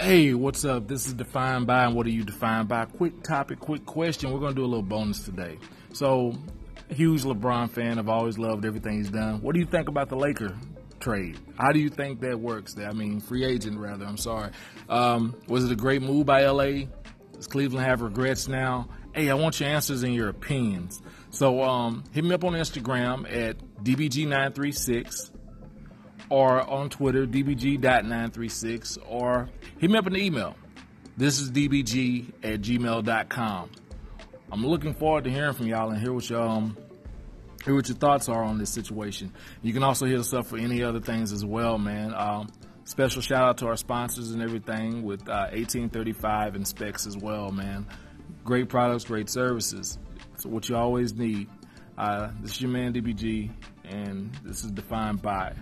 Hey, what's up? This is Defined by, and what are you defined by? Quick topic, quick question. We're going to do a little bonus today. So, huge LeBron fan. I've always loved everything he's done. What do you think about the Laker trade? How do you think that works? I mean, free agent, rather. I'm sorry. Um, was it a great move by LA? Does Cleveland have regrets now? Hey, I want your answers and your opinions. So, um, hit me up on Instagram at DBG936 or on Twitter, dbg.936, or hit me up in the email. This is dbg at gmail.com. I'm looking forward to hearing from y'all and hear what y'all um, hear what your thoughts are on this situation. You can also hit us up for any other things as well, man. Um, special shout out to our sponsors and everything with uh, 1835 and specs as well, man. Great products, great services. It's what you always need. Uh, this is your man DBG, and this is defined by